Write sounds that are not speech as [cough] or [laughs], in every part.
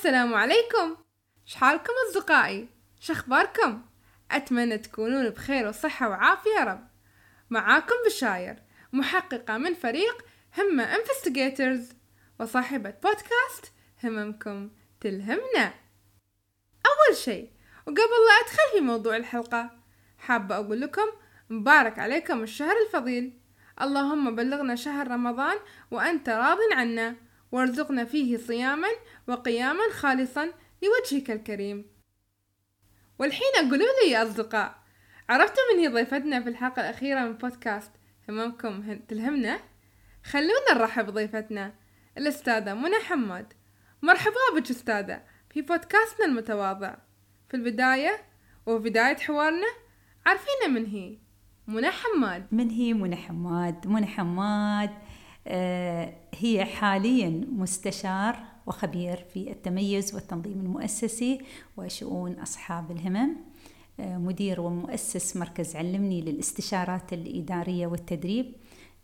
السلام عليكم. شحالكم أصدقائي؟ شخباركم؟ أتمنى تكونون بخير وصحة وعافية يا رب. معاكم بشاير محققة من فريق همة انفستيجيترز وصاحبة بودكاست هممكم تلهمنا. أول شيء وقبل لا أدخل في موضوع الحلقة حابة أقول لكم مبارك عليكم الشهر الفضيل. اللهم بلغنا شهر رمضان وأنت راض عنا. وارزقنا فيه صياما وقياما خالصا لوجهك الكريم. والحين أقولوا لي يا أصدقاء عرفتوا من هي ضيفتنا في الحلقة الأخيرة من بودكاست هممكم تلهمنا؟ خلونا نرحب بضيفتنا الأستاذة منى حماد. مرحبا بك أستاذة في بودكاستنا المتواضع. في البداية وفي بداية حوارنا عارفينا من هي؟ منى حماد. من هي منى حماد؟ منى حماد. هي حاليا مستشار وخبير في التميز والتنظيم المؤسسي وشؤون أصحاب الهمم آه مدير ومؤسس مركز علمني للاستشارات الإدارية والتدريب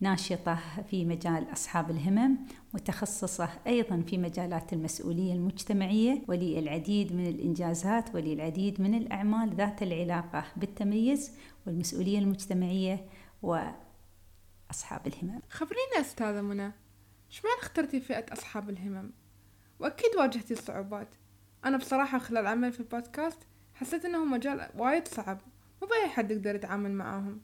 ناشطة في مجال أصحاب الهمم متخصصة أيضا في مجالات المسؤولية المجتمعية ولي العديد من الإنجازات ولي العديد من الأعمال ذات العلاقة بالتميز والمسؤولية المجتمعية وأصحاب الهمم. خبرينا أستاذة منى شمال اخترتي فئة أصحاب الهمم؟ وأكيد واجهتي الصعوبات. أنا بصراحة خلال عمل في البودكاست حسيت إنه مجال وايد صعب مو بأي حد يقدر يتعامل معاهم.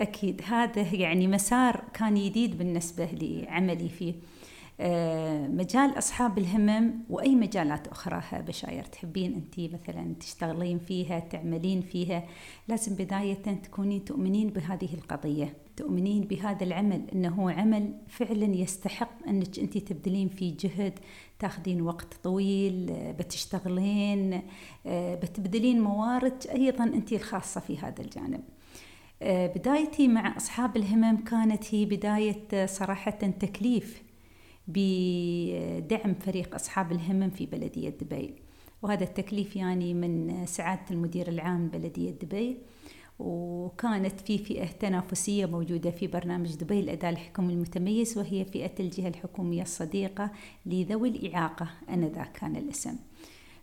أكيد هذا يعني مسار كان جديد بالنسبة لعملي فيه. مجال أصحاب الهمم وأي مجالات أخرى بشاير. تحبين أنت مثلا تشتغلين فيها تعملين فيها. لازم بداية تكونين تؤمنين بهذه القضية. تؤمنين بهذا العمل أنه عمل فعلا يستحق أنك أنت تبذلين فيه جهد. تاخذين وقت طويل بتشتغلين آه، بتبذلين موارد أيضا أنت الخاصة في هذا الجانب. آه، بدايتي مع أصحاب الهمم كانت هي بداية صراحة تكليف. بدعم فريق أصحاب الهمم في بلدية دبي. وهذا التكليف يعني من سعادة المدير العام بلدية دبي. وكانت في فئة تنافسية موجودة في برنامج دبي الأداء الحكومي المتميز وهي فئة الجهة الحكومية الصديقة لذوي الإعاقة أنذاك كان الاسم.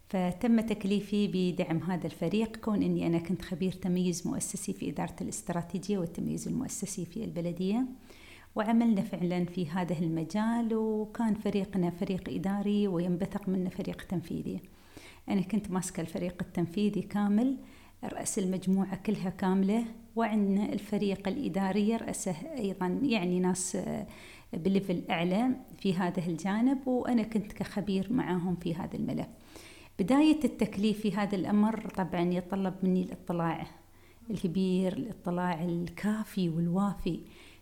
فتم تكليفي بدعم هذا الفريق كون أني أنا كنت خبير تميز مؤسسي في إدارة الاستراتيجية والتمييز المؤسسي في البلدية. وعملنا فعلا في هذا المجال وكان فريقنا فريق إداري وينبثق منه فريق تنفيذي. أنا كنت ماسكة الفريق التنفيذي كامل رأس المجموعة كلها كاملة وعندنا الفريق الإداري رأسه أيضا يعني ناس بليفل أعلى في هذا الجانب وأنا كنت كخبير معاهم في هذا الملف. بداية التكليف في هذا الأمر طبعا يتطلب مني الاطلاع الكبير الاطلاع الكافي والوافي.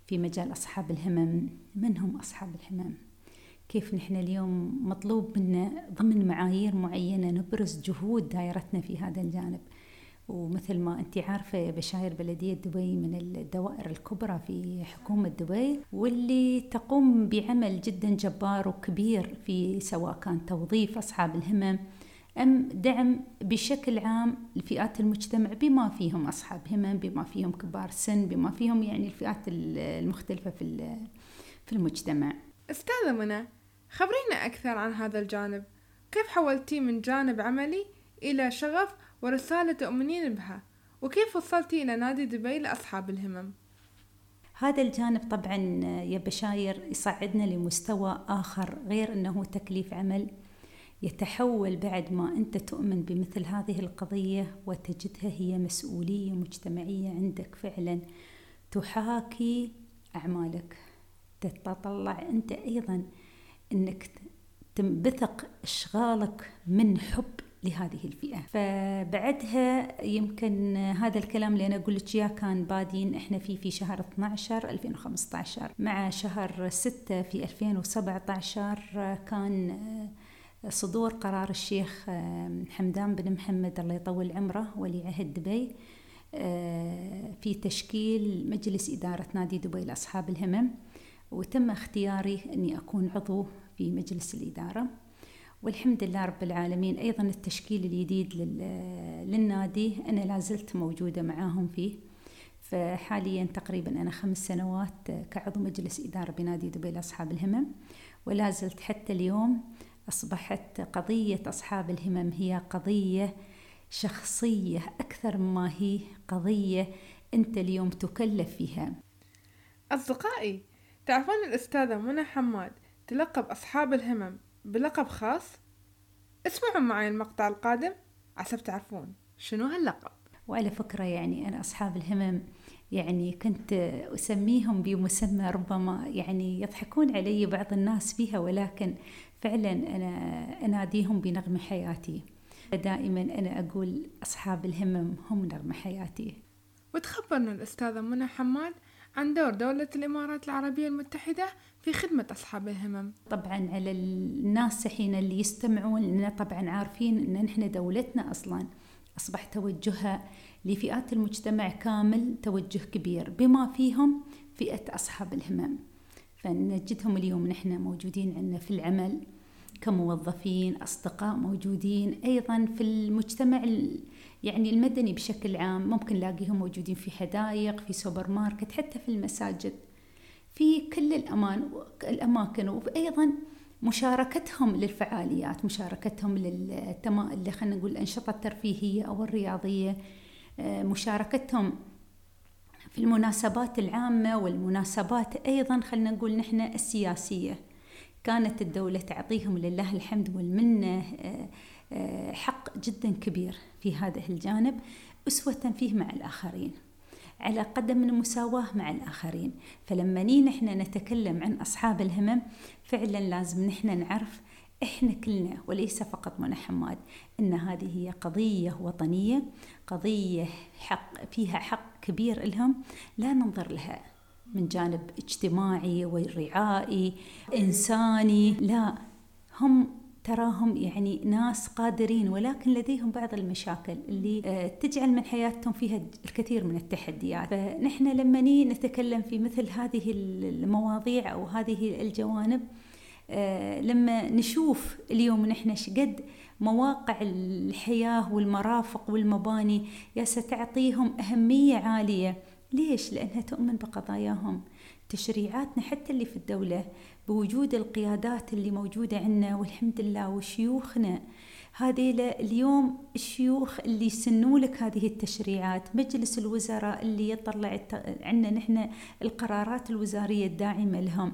في مجال أصحاب الهمم من هم أصحاب الهمم؟ كيف نحن اليوم مطلوب منا ضمن معايير معينة نبرز جهود دائرتنا في هذا الجانب؟ ومثل ما أنت عارفة بشاير بلدية دبي من الدوائر الكبرى في حكومة دبي واللي تقوم بعمل جدا جبار وكبير في سواء كان توظيف أصحاب الهمم أم دعم بشكل عام لفئات المجتمع بما فيهم أصحاب همم بما فيهم كبار سن بما فيهم يعني الفئات المختلفة في في المجتمع. أستاذة منى خبرينا أكثر عن هذا الجانب. كيف حولتي من جانب عملي إلى شغف ورسالة تؤمنين بها؟ وكيف وصلتي إلى نادي دبي لأصحاب الهمم؟ هذا الجانب طبعا يا بشاير يصعدنا لمستوى آخر غير أنه تكليف عمل. يتحول بعد ما أنت تؤمن بمثل هذه القضية وتجدها هي مسؤولية مجتمعية عندك فعلا تحاكي أعمالك. تتطلع أنت أيضا أنك تنبثق إشغالك من حب لهذه الفئة. فبعدها يمكن هذا الكلام اللي أنا أقول لك إياه كان بادين إحنا فيه في شهر 12 2015 مع شهر 6 في 2017 كان صدور قرار الشيخ حمدان بن محمد الله يطول عمره ولي عهد دبي آه، في تشكيل مجلس إدارة نادي دبي لأصحاب الهمم. وتم اختياري أني أكون عضو في مجلس الإدارة. والحمد لله رب العالمين أيضا التشكيل الجديد للنادي أنا لازلت موجودة معاهم فيه. فحاليا تقريبا أنا خمس سنوات كعضو مجلس إدارة بنادي دبي لأصحاب الهمم. ولا زلت حتى اليوم أصبحت قضية أصحاب الهمم هي قضية شخصية أكثر ما هي قضية أنت اليوم تكلف فيها. أصدقائي تعرفون الأستاذة منى حماد تلقب أصحاب الهمم بلقب خاص؟ اسمعوا معي المقطع القادم عسب تعرفون شنو هاللقب. وعلى فكرة يعني أنا أصحاب الهمم يعني كنت أسميهم بمسمى ربما يعني يضحكون علي بعض الناس فيها ولكن فعلا أنا أناديهم بنغم حياتي. دائما أنا أقول أصحاب الهمم هم نغم حياتي. وتخبرنا الأستاذة منى حماد عن دور دولة الإمارات العربية المتحدة في خدمة أصحاب الهمم. طبعا على الناس حين اللي يستمعون لنا طبعا عارفين أن نحن دولتنا أصلا أصبح توجهها لفئات المجتمع كامل توجه كبير بما فيهم فئة أصحاب الهمم. فنجدهم اليوم نحن موجودين عندنا في العمل كموظفين أصدقاء موجودين أيضا في المجتمع يعني المدني بشكل عام. ممكن نلاقيهم موجودين في حدائق في سوبر ماركت حتى في المساجد. في كل الأمان الأماكن وأيضا مشاركتهم للفعاليات مشاركتهم للتما اللي خلينا نقول الأنشطة الترفيهية أو الرياضية. مشاركتهم في المناسبات العامة والمناسبات أيضا خلينا نقول نحن السياسية. كانت الدولة تعطيهم لله الحمد والمنة آه، آه، حق جدا كبير في هذا الجانب أسوة فيه مع الآخرين على قدم المساواة مع الآخرين. فلما نحن نتكلم عن أصحاب الهمم فعلا لازم نحن نعرف إحنا كلنا وليس فقط منى حماد إن هذه هي قضية وطنية قضية حق فيها حق كبير لهم لا ننظر لها من جانب اجتماعي ورعائي إنساني لا. هم تراهم يعني ناس قادرين ولكن لديهم بعض المشاكل اللي آه، تجعل من حياتهم فيها الكثير من التحديات. فنحن لما نتكلم في مثل هذه المواضيع أو هذه الجوانب لما نشوف اليوم نحن شقد مواقع الحياة والمرافق والمباني يا ستعطيهم أهمية عالية. ليش؟ لأنها تؤمن بقضاياهم تشريعاتنا حتى اللي في الدولة بوجود القيادات اللي موجودة عندنا والحمد لله وشيوخنا. هذه اليوم الشيوخ اللي يسنوا لك هذه التشريعات مجلس الوزراء اللي يطلع عندنا نحن القرارات الوزارية الداعمة لهم.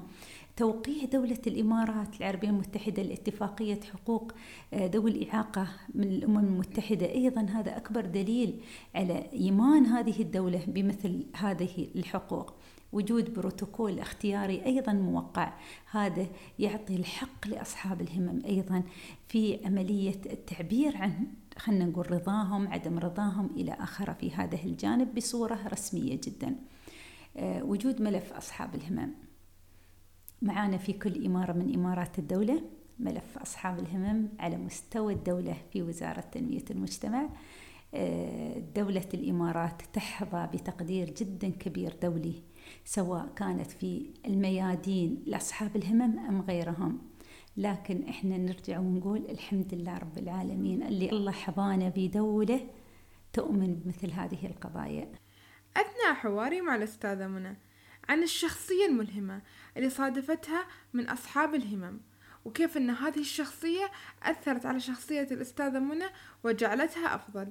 توقيع دولة الإمارات العربية المتحدة لاتفاقية حقوق آه، ذوي الإعاقة من الأمم المتحدة. أيضا هذا أكبر دليل على إيمان هذه الدولة بمثل هذه الحقوق. وجود بروتوكول اختياري أيضا موقع. هذا يعطي الحق لأصحاب الهمم أيضا في عملية التعبير عن خلينا نقول رضاهم عدم رضاهم إلى آخره في هذا الجانب بصورة رسمية جدا. آه، وجود ملف أصحاب الهمم. معانا في كل إمارة من إمارات الدولة ملف أصحاب الهمم على مستوى الدولة في وزارة تنمية المجتمع. آه، دولة الإمارات تحظى بتقدير جدا كبير دولي سواء كانت في الميادين لأصحاب الهمم أم غيرهم. لكن إحنا نرجع ونقول الحمد لله رب العالمين اللي الله حظانا بدولة تؤمن بمثل هذه القضايا. أثناء حواري مع الأستاذة منى عن الشخصية الملهمة اللي صادفتها من أصحاب الهمم وكيف أن هذه الشخصية أثرت على شخصية الأستاذة منى وجعلتها أفضل.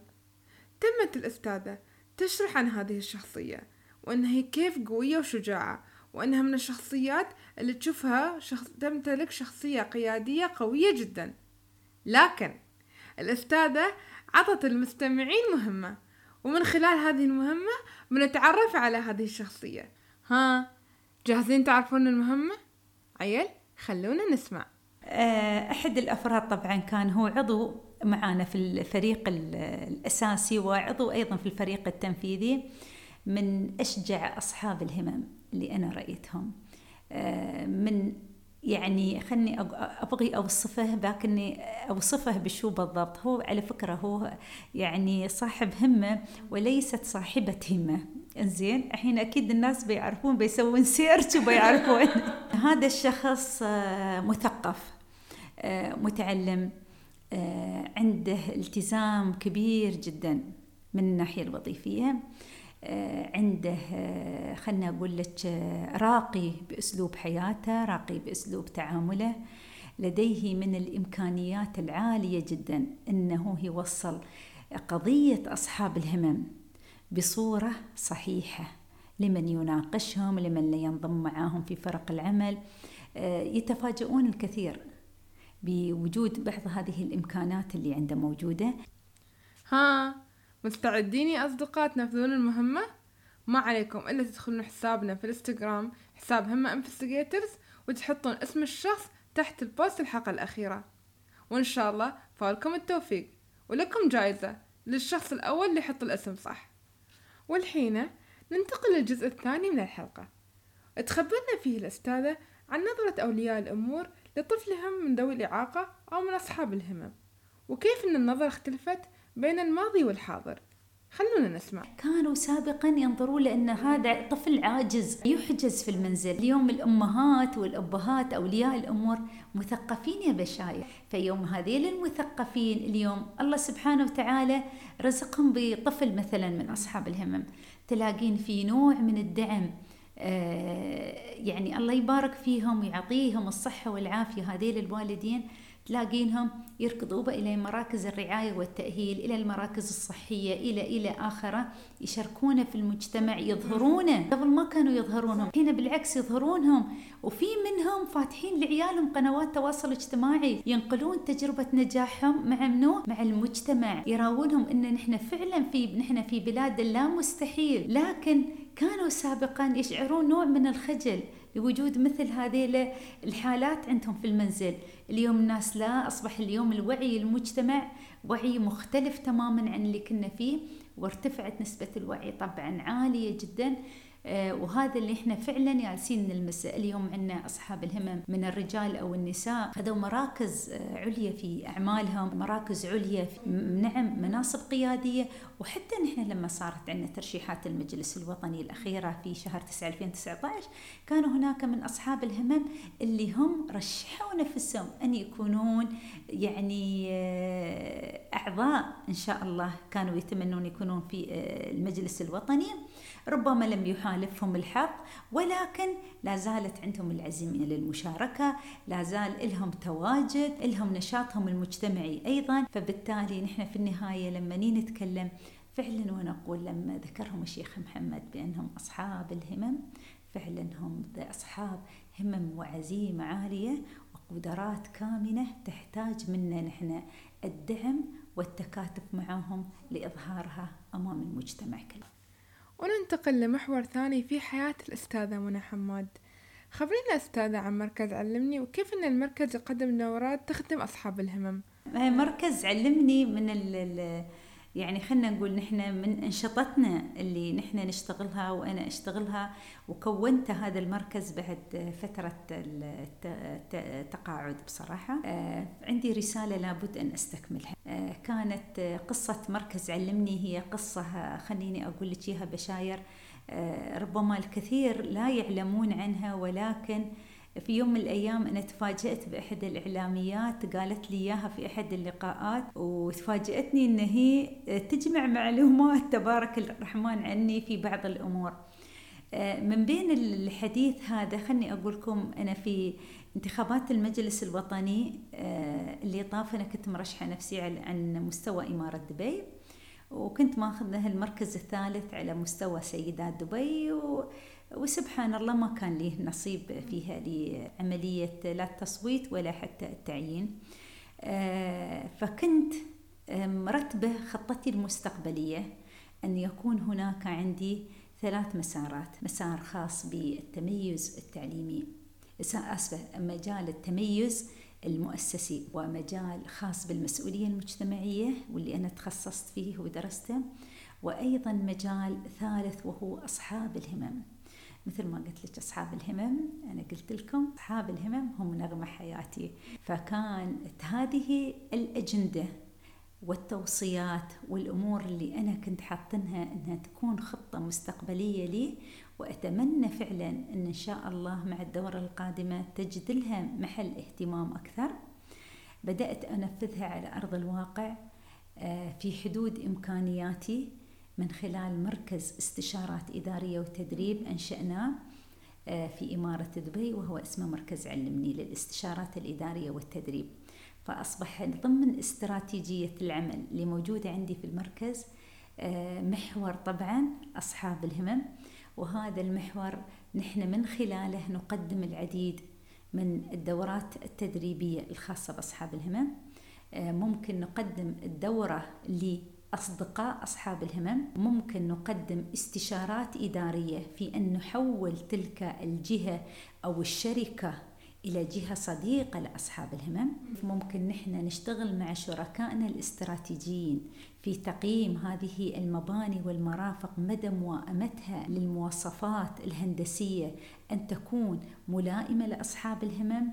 تمت الأستاذة تشرح عن هذه الشخصية وأنها هي كيف قوية وشجاعة وأنها من الشخصيات اللي تشوفها شخص تمتلك شخصية قيادية قوية جدا. لكن الأستاذة عطت المستمعين مهمة ومن خلال هذه المهمة بنتعرف على هذه الشخصية. ها جاهزين تعرفون المهمة؟ عيل خلونا نسمع. آه، أحد الأفراد طبعا كان هو عضو معنا في الفريق الأساسي وعضو أيضا في الفريق التنفيذي من أشجع أصحاب الهمم اللي أنا رأيتهم. آه، من يعني خلني أبغي أوصفه لكني أوصفه بشو بالضبط. هو على فكرة هو يعني صاحب همة وليست صاحبة همة. انزين الحين أكيد الناس بيعرفون بيسوون سيرش وبيعرفون. [laughs] هذا الشخص آه، مثقف آه، متعلم عنده التزام كبير جدا من الناحية الوظيفية. آه، عنده آه، خلنا أقول لك آه، راقي بأسلوب حياته راقي بأسلوب تعامله. لديه من الإمكانيات العالية جدا أنه يوصل قضية أصحاب الهمم. بصورة صحيحة. لمن يناقشهم لمن ينضم معهم في فرق العمل. آه، يتفاجؤون الكثير بوجود بعض هذه الإمكانات اللي عنده موجودة. ها مستعدين يا أصدقاء تنفذون المهمة؟ ما عليكم إلا تدخلون حسابنا في الإنستغرام حساب همة investigators وتحطون اسم الشخص تحت ال post الحلقة الأخيرة. وإن شاء الله فالكم التوفيق ولكم جائزة للشخص الأول اللي يحط الاسم صح. والحين ننتقل للجزء الثاني من الحلقة. تخبرنا فيه الأستاذة عن نظرة أولياء الأمور لطفلهم من ذوي الإعاقة أو من أصحاب الهمم وكيف أن النظرة اختلفت بين الماضي والحاضر. خلونا نسمع. كانوا سابقا ينظرون لأن هذا طفل عاجز يحجز في المنزل. اليوم الأمهات والأبهات أولياء الأمور مثقفين يا بشاير فيوم هذيل المثقفين اليوم الله سبحانه وتعالى رزقهم بطفل مثلا من أصحاب الهمم. تلاقين في نوع من الدعم آه، يعني الله يبارك فيهم ويعطيهم الصحة والعافية هذيل الوالدين. تلاقينهم يركضوا إلى مراكز الرعاية والتأهيل إلى المراكز الصحية إلى إلى آخره يشاركونه في المجتمع يظهرونه. قبل ما كانوا يظهرونهم هنا بالعكس يظهرونهم. وفي منهم فاتحين لعيالهم قنوات تواصل اجتماعي ينقلون تجربة نجاحهم مع منو؟ مع المجتمع. يراونهم إن نحن فعلا في نحن في بلاد لا مستحيل. لكن كانوا سابقا يشعرون نوع من الخجل. لوجود مثل هذه الحالات عندهم في المنزل. اليوم الناس لا أصبح اليوم الوعي المجتمع وعي مختلف تماما عن اللي كنا فيه وارتفعت نسبة الوعي طبعا عالية جدا. وهذا اللي إحنا فعلا جالسين نلمسه اليوم عندنا أصحاب الهمم من الرجال أو النساء. خذوا مراكز آه، عليا في أعمالهم مراكز عليا في نعم مناصب قيادية. وحتى نحن لما صارت عندنا ترشيحات المجلس الوطني الأخيرة في شهر 9 2019 كانوا هناك من أصحاب الهمم اللي هم رشحوا نفسهم أن يكونون يعني آه، أعضاء إن شاء الله كانوا يتمنون يكونون في المجلس الوطني. ربما لم يحالفهم الحظ ولكن لا زالت عندهم العزيمة للمشاركة لا زال لهم تواجد لهم نشاطهم المجتمعي أيضا. فبالتالي نحن في النهاية لما نتكلم فعلا ونقول لما ذكرهم الشيخ محمد بأنهم أصحاب الهمم فعلا هم أصحاب همم وعزيمة عالية وقدرات كامنة تحتاج منا نحن الدعم والتكاتف معهم لإظهارها أمام المجتمع كله. وننتقل لمحور ثاني في حياة الأستاذة منى حماد. خبرينا أستاذة عن مركز علمني وكيف أن المركز يقدم دورات تخدم أصحاب الهمم. مركز علمني من يعني خلينا نقول نحن من أنشطتنا اللي نحن نشتغلها وأنا أشتغلها وكونت هذا المركز بعد فترة التقاعد بصراحة. آه، عندي رسالة لابد أن أستكملها. آه، كانت قصة مركز علمني هي قصة خليني أقول لك إياها بشاير. آه، ربما الكثير لا يعلمون عنها ولكن في يوم من الأيام أنا تفاجأت بأحد الإعلاميات قالت لي إياها في أحد اللقاءات وتفاجأتني أن هي تجمع معلومات تبارك الرحمن عني في بعض الأمور. آه، من بين الحديث هذا خلني أقول لكم أنا في انتخابات المجلس الوطني آه، اللي طاف أنا كنت مرشحة نفسي عن مستوى إمارة دبي وكنت ماخذ المركز الثالث على مستوى سيدات دبي و وسبحان الله ما كان لي نصيب فيها لعملية لا التصويت ولا حتى التعيين. آه، فكنت مرتبة خطتي المستقبلية أن يكون هناك عندي ثلاث مسارات. مسار خاص بالتميز التعليمي آسفة مجال التميز المؤسسي ومجال خاص بالمسؤولية المجتمعية واللي أنا تخصصت فيه ودرسته وأيضا مجال ثالث وهو أصحاب الهمم. مثل ما قلت لك أصحاب الهمم أنا قلت لكم أصحاب الهمم هم نغمة حياتي. فكانت هذه الأجندة والتوصيات والأمور اللي أنا كنت حاطنها أنها تكون خطة مستقبلية لي وأتمنى فعلا أن إن شاء الله مع الدورة القادمة تجد لها محل اهتمام أكثر. بدأت أنفذها على أرض الواقع آه، في حدود إمكانياتي. من خلال مركز استشارات إدارية وتدريب أنشأناه في إمارة دبي وهو اسمه مركز علمني للاستشارات الإدارية والتدريب. فأصبح ضمن استراتيجية العمل اللي موجودة عندي في المركز محور طبعا أصحاب الهمم. وهذا المحور نحن من خلاله نقدم العديد من الدورات التدريبية الخاصة بأصحاب الهمم. ممكن نقدم الدورة لأصدقاء أصحاب الهمم ممكن نقدم استشارات إدارية في أن نحول تلك الجهة أو الشركة إلى جهة صديقة لأصحاب الهمم. ممكن نحن نشتغل مع شركائنا الاستراتيجيين في تقييم هذه المباني والمرافق مدى موائمتها للمواصفات الهندسية أن تكون ملائمة لأصحاب الهمم.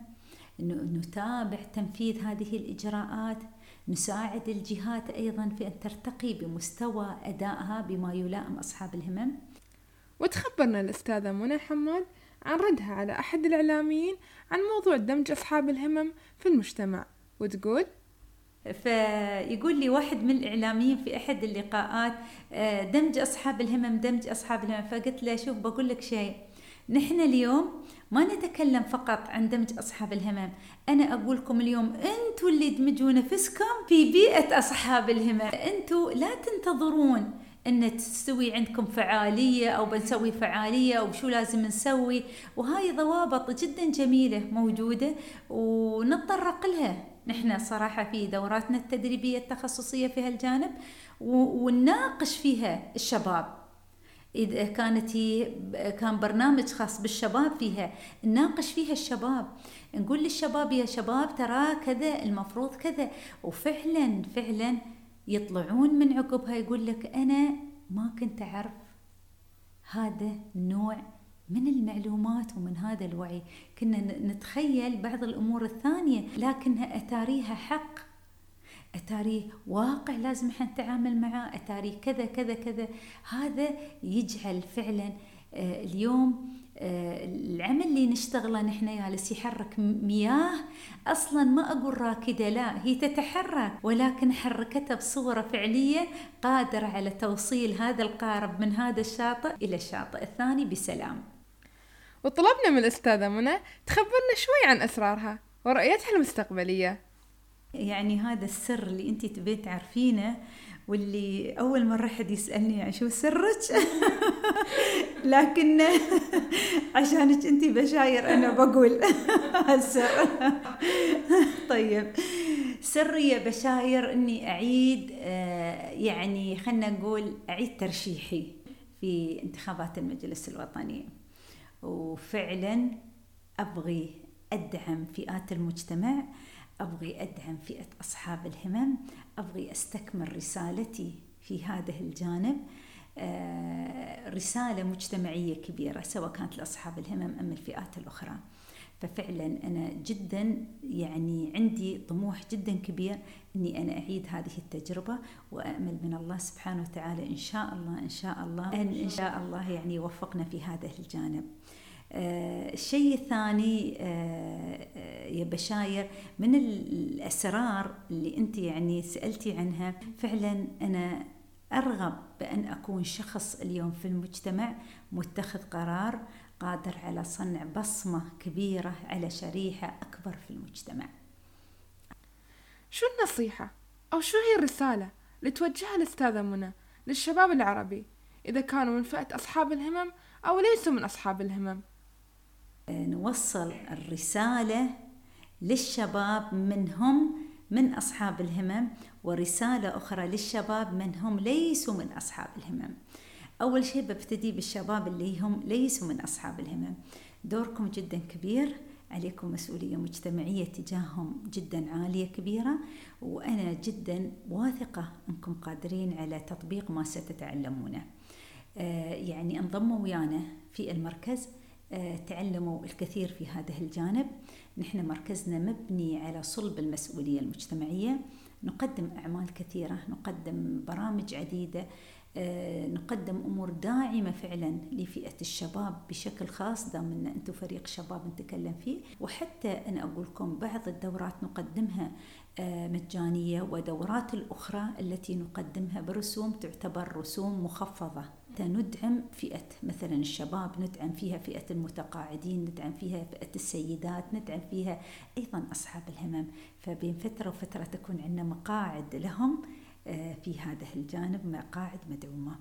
نتابع تنفيذ هذه الإجراءات. نساعد الجهات أيضا في أن ترتقي بمستوى أدائها بما يلائم أصحاب الهمم. وتخبرنا الأستاذة منى حماد عن ردها على أحد الإعلاميين عن موضوع دمج أصحاب الهمم في المجتمع وتقول فيقول لي واحد من الإعلاميين في أحد اللقاءات آه، دمج أصحاب الهمم دمج أصحاب الهمم. فقلت له شوف بقول لك شيء نحن اليوم ما نتكلم فقط عن دمج أصحاب الهمم. أنا أقول لكم اليوم أنتوا اللي تدمجوا نفسكم في بيئة أصحاب الهمم. أنتوا لا تنتظرون أن تستوي عندكم فعالية أو بنسوي فعالية أو شو لازم نسوي. وهاي ضوابط جدا جميلة موجودة ونتطرق لها. نحن صراحة في دوراتنا التدريبية التخصصية في هالجانب ونناقش فيها الشباب. إذا كانت هي كان برنامج خاص بالشباب فيها نناقش فيها الشباب. نقول للشباب يا شباب ترى كذا المفروض كذا. وفعلا فعلا يطلعون من عقبها يقول لك أنا ما كنت أعرف هذا نوع من المعلومات ومن هذا الوعي. كنا نتخيل بعض الأمور الثانية لكنها أتاريها حق. أتاريه واقع لازم إحنا نتعامل معاه أتاريه كذا كذا كذا هذا يجعل فعلا آه، اليوم آه، العمل اللي نشتغله نحن جالس يحرك مياه أصلا ما أقول راكدة لا هي تتحرك ولكن حركتها بصورة فعلية قادره على توصيل هذا القارب من هذا الشاطئ إلى الشاطئ الثاني بسلام. وطلبنا من الأستاذة منى تخبرنا شوي عن أسرارها ورؤيتها المستقبلية. يعني هذا السر اللي انت تبين تعرفينه واللي أول مرة حد يسألني يعني شو سرك؟ [laughs] لكن [laughs] عشانك انت بشاير أنا بقول [laughs] السر طيب سري يا بشاير إني أعيد آه، يعني خلنا نقول أعيد ترشيحي في انتخابات المجلس الوطني. وفعلا أبغي أدعم فئات المجتمع أبغي أدعم فئة أصحاب الهمم أبغي أستكمل رسالتي في هذا الجانب. آه، رسالة مجتمعية كبيرة سواء كانت لأصحاب الهمم أم الفئات الأخرى. ففعلا أنا جدا يعني عندي طموح جدا كبير أني أنا أعيد هذه التجربة وأأمل من الله سبحانه وتعالى إن شاء الله إن شاء الله أن إن شاء الله يعني يوفقنا في هذا الجانب. الشيء الثاني آه، آه، يا بشاير من الأسرار اللي أنت يعني سألتي عنها فعلا أنا أرغب بأن أكون شخص اليوم في المجتمع متخذ قرار قادر على صنع بصمة كبيرة على شريحة أكبر في المجتمع. شو النصيحة؟ أو شو هي الرسالة اللي توجهها الأستاذة منى للشباب العربي؟ إذا كانوا من فئة أصحاب الهمم أو ليسوا من أصحاب الهمم. نوصل الرسالة للشباب منهم من أصحاب الهمم ورسالة أخرى للشباب من هم ليسوا من أصحاب الهمم. أول شيء ببتدي بالشباب اللي هم ليسوا من أصحاب الهمم. دوركم جدا كبير عليكم مسؤولية مجتمعية تجاههم جدا عالية كبيرة وأنا جدا واثقة أنكم قادرين على تطبيق ما ستتعلمونه. آه، يعني انضموا ويانا في المركز. آه، تعلموا الكثير في هذا الجانب. نحن مركزنا مبني على صلب المسؤولية المجتمعية. نقدم أعمال كثيرة نقدم برامج عديدة آه، نقدم أمور داعمة فعلا لفئة الشباب بشكل خاص دام أن أنتم فريق شباب نتكلم فيه. وحتى أنا أقول لكم بعض الدورات نقدمها آه، مجانية ودورات الأخرى التي نقدمها برسوم تعتبر رسوم مخفضة. ندعم فئة مثلا الشباب ندعم فيها فئة المتقاعدين ندعم فيها فئة السيدات ندعم فيها أيضا أصحاب الهمم. فبين فترة وفترة تكون عندنا مقاعد لهم آه، في هذا الجانب مقاعد مدعومة.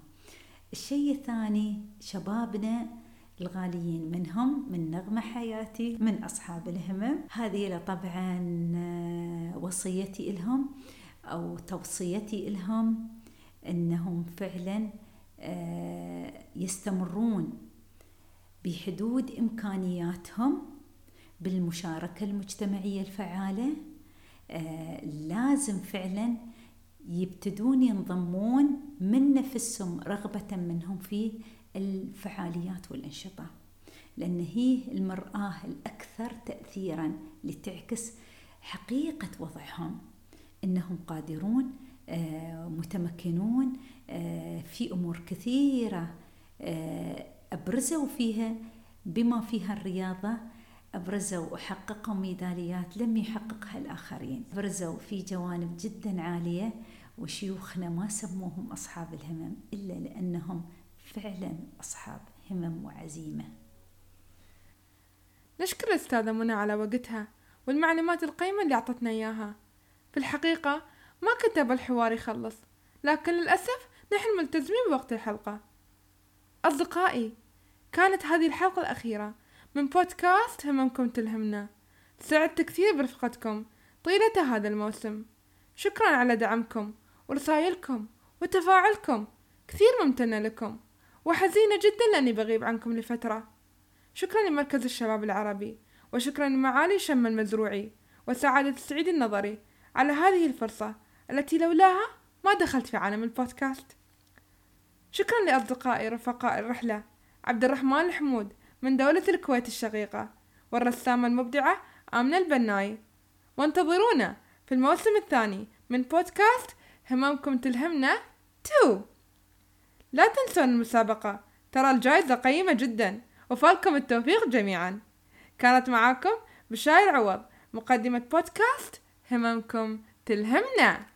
الشيء الثاني شبابنا الغاليين منهم من نغمة حياتي من أصحاب الهمم. هذه طبعا آه، وصيتي لهم أو توصيتي لهم أنهم فعلا يستمرون بحدود إمكانياتهم بالمشاركة المجتمعية الفعالة. آه، لازم فعلا يبتدون ينضمون من نفسهم رغبة منهم في الفعاليات والأنشطة لأن هي المرآة الأكثر تأثيرا لتعكس حقيقة وضعهم أنهم قادرون آه، متمكنون آه، في أمور كثيرة آه، أبرزوا فيها بما فيها الرياضة أبرزوا وحققوا ميداليات لم يحققها الآخرين. أبرزوا في جوانب جدا عالية وشيوخنا ما سموهم أصحاب الهمم إلا لأنهم فعلا أصحاب همم وعزيمة. نشكر الأستاذة منى على وقتها والمعلومات القيمة اللي أعطتنا إياها. في الحقيقة ما كتب الحوار يخلص. لكن للأسف نحن ملتزمين بوقت الحلقة. أصدقائي كانت هذه الحلقة الأخيرة من بودكاست هممكم تلهمنا. سعدت كثير برفقتكم طيلة هذا الموسم. شكرا على دعمكم ورسائلكم وتفاعلكم. كثير ممتنة لكم وحزينة جدا لأني بغيب عنكم لفترة. شكرا لمركز الشباب العربي وشكرا لمعالي شم المزروعي وسعادة السعيد النظري على هذه الفرصة. التي لولاها ما دخلت في عالم البودكاست. شكرا لأصدقائي رفقاء الرحلة. عبد الرحمن الحمود من دولة الكويت الشقيقة والرسامة المبدعة آمنة البناي. وانتظرونا في الموسم الثاني من بودكاست هممكم تلهمنا تو. لا تنسون المسابقة. ترى الجائزة قيمة جدا. وفالكم التوفيق جميعا. كانت معاكم بشاير عوض مقدمة بودكاست هممكم تلهمنا.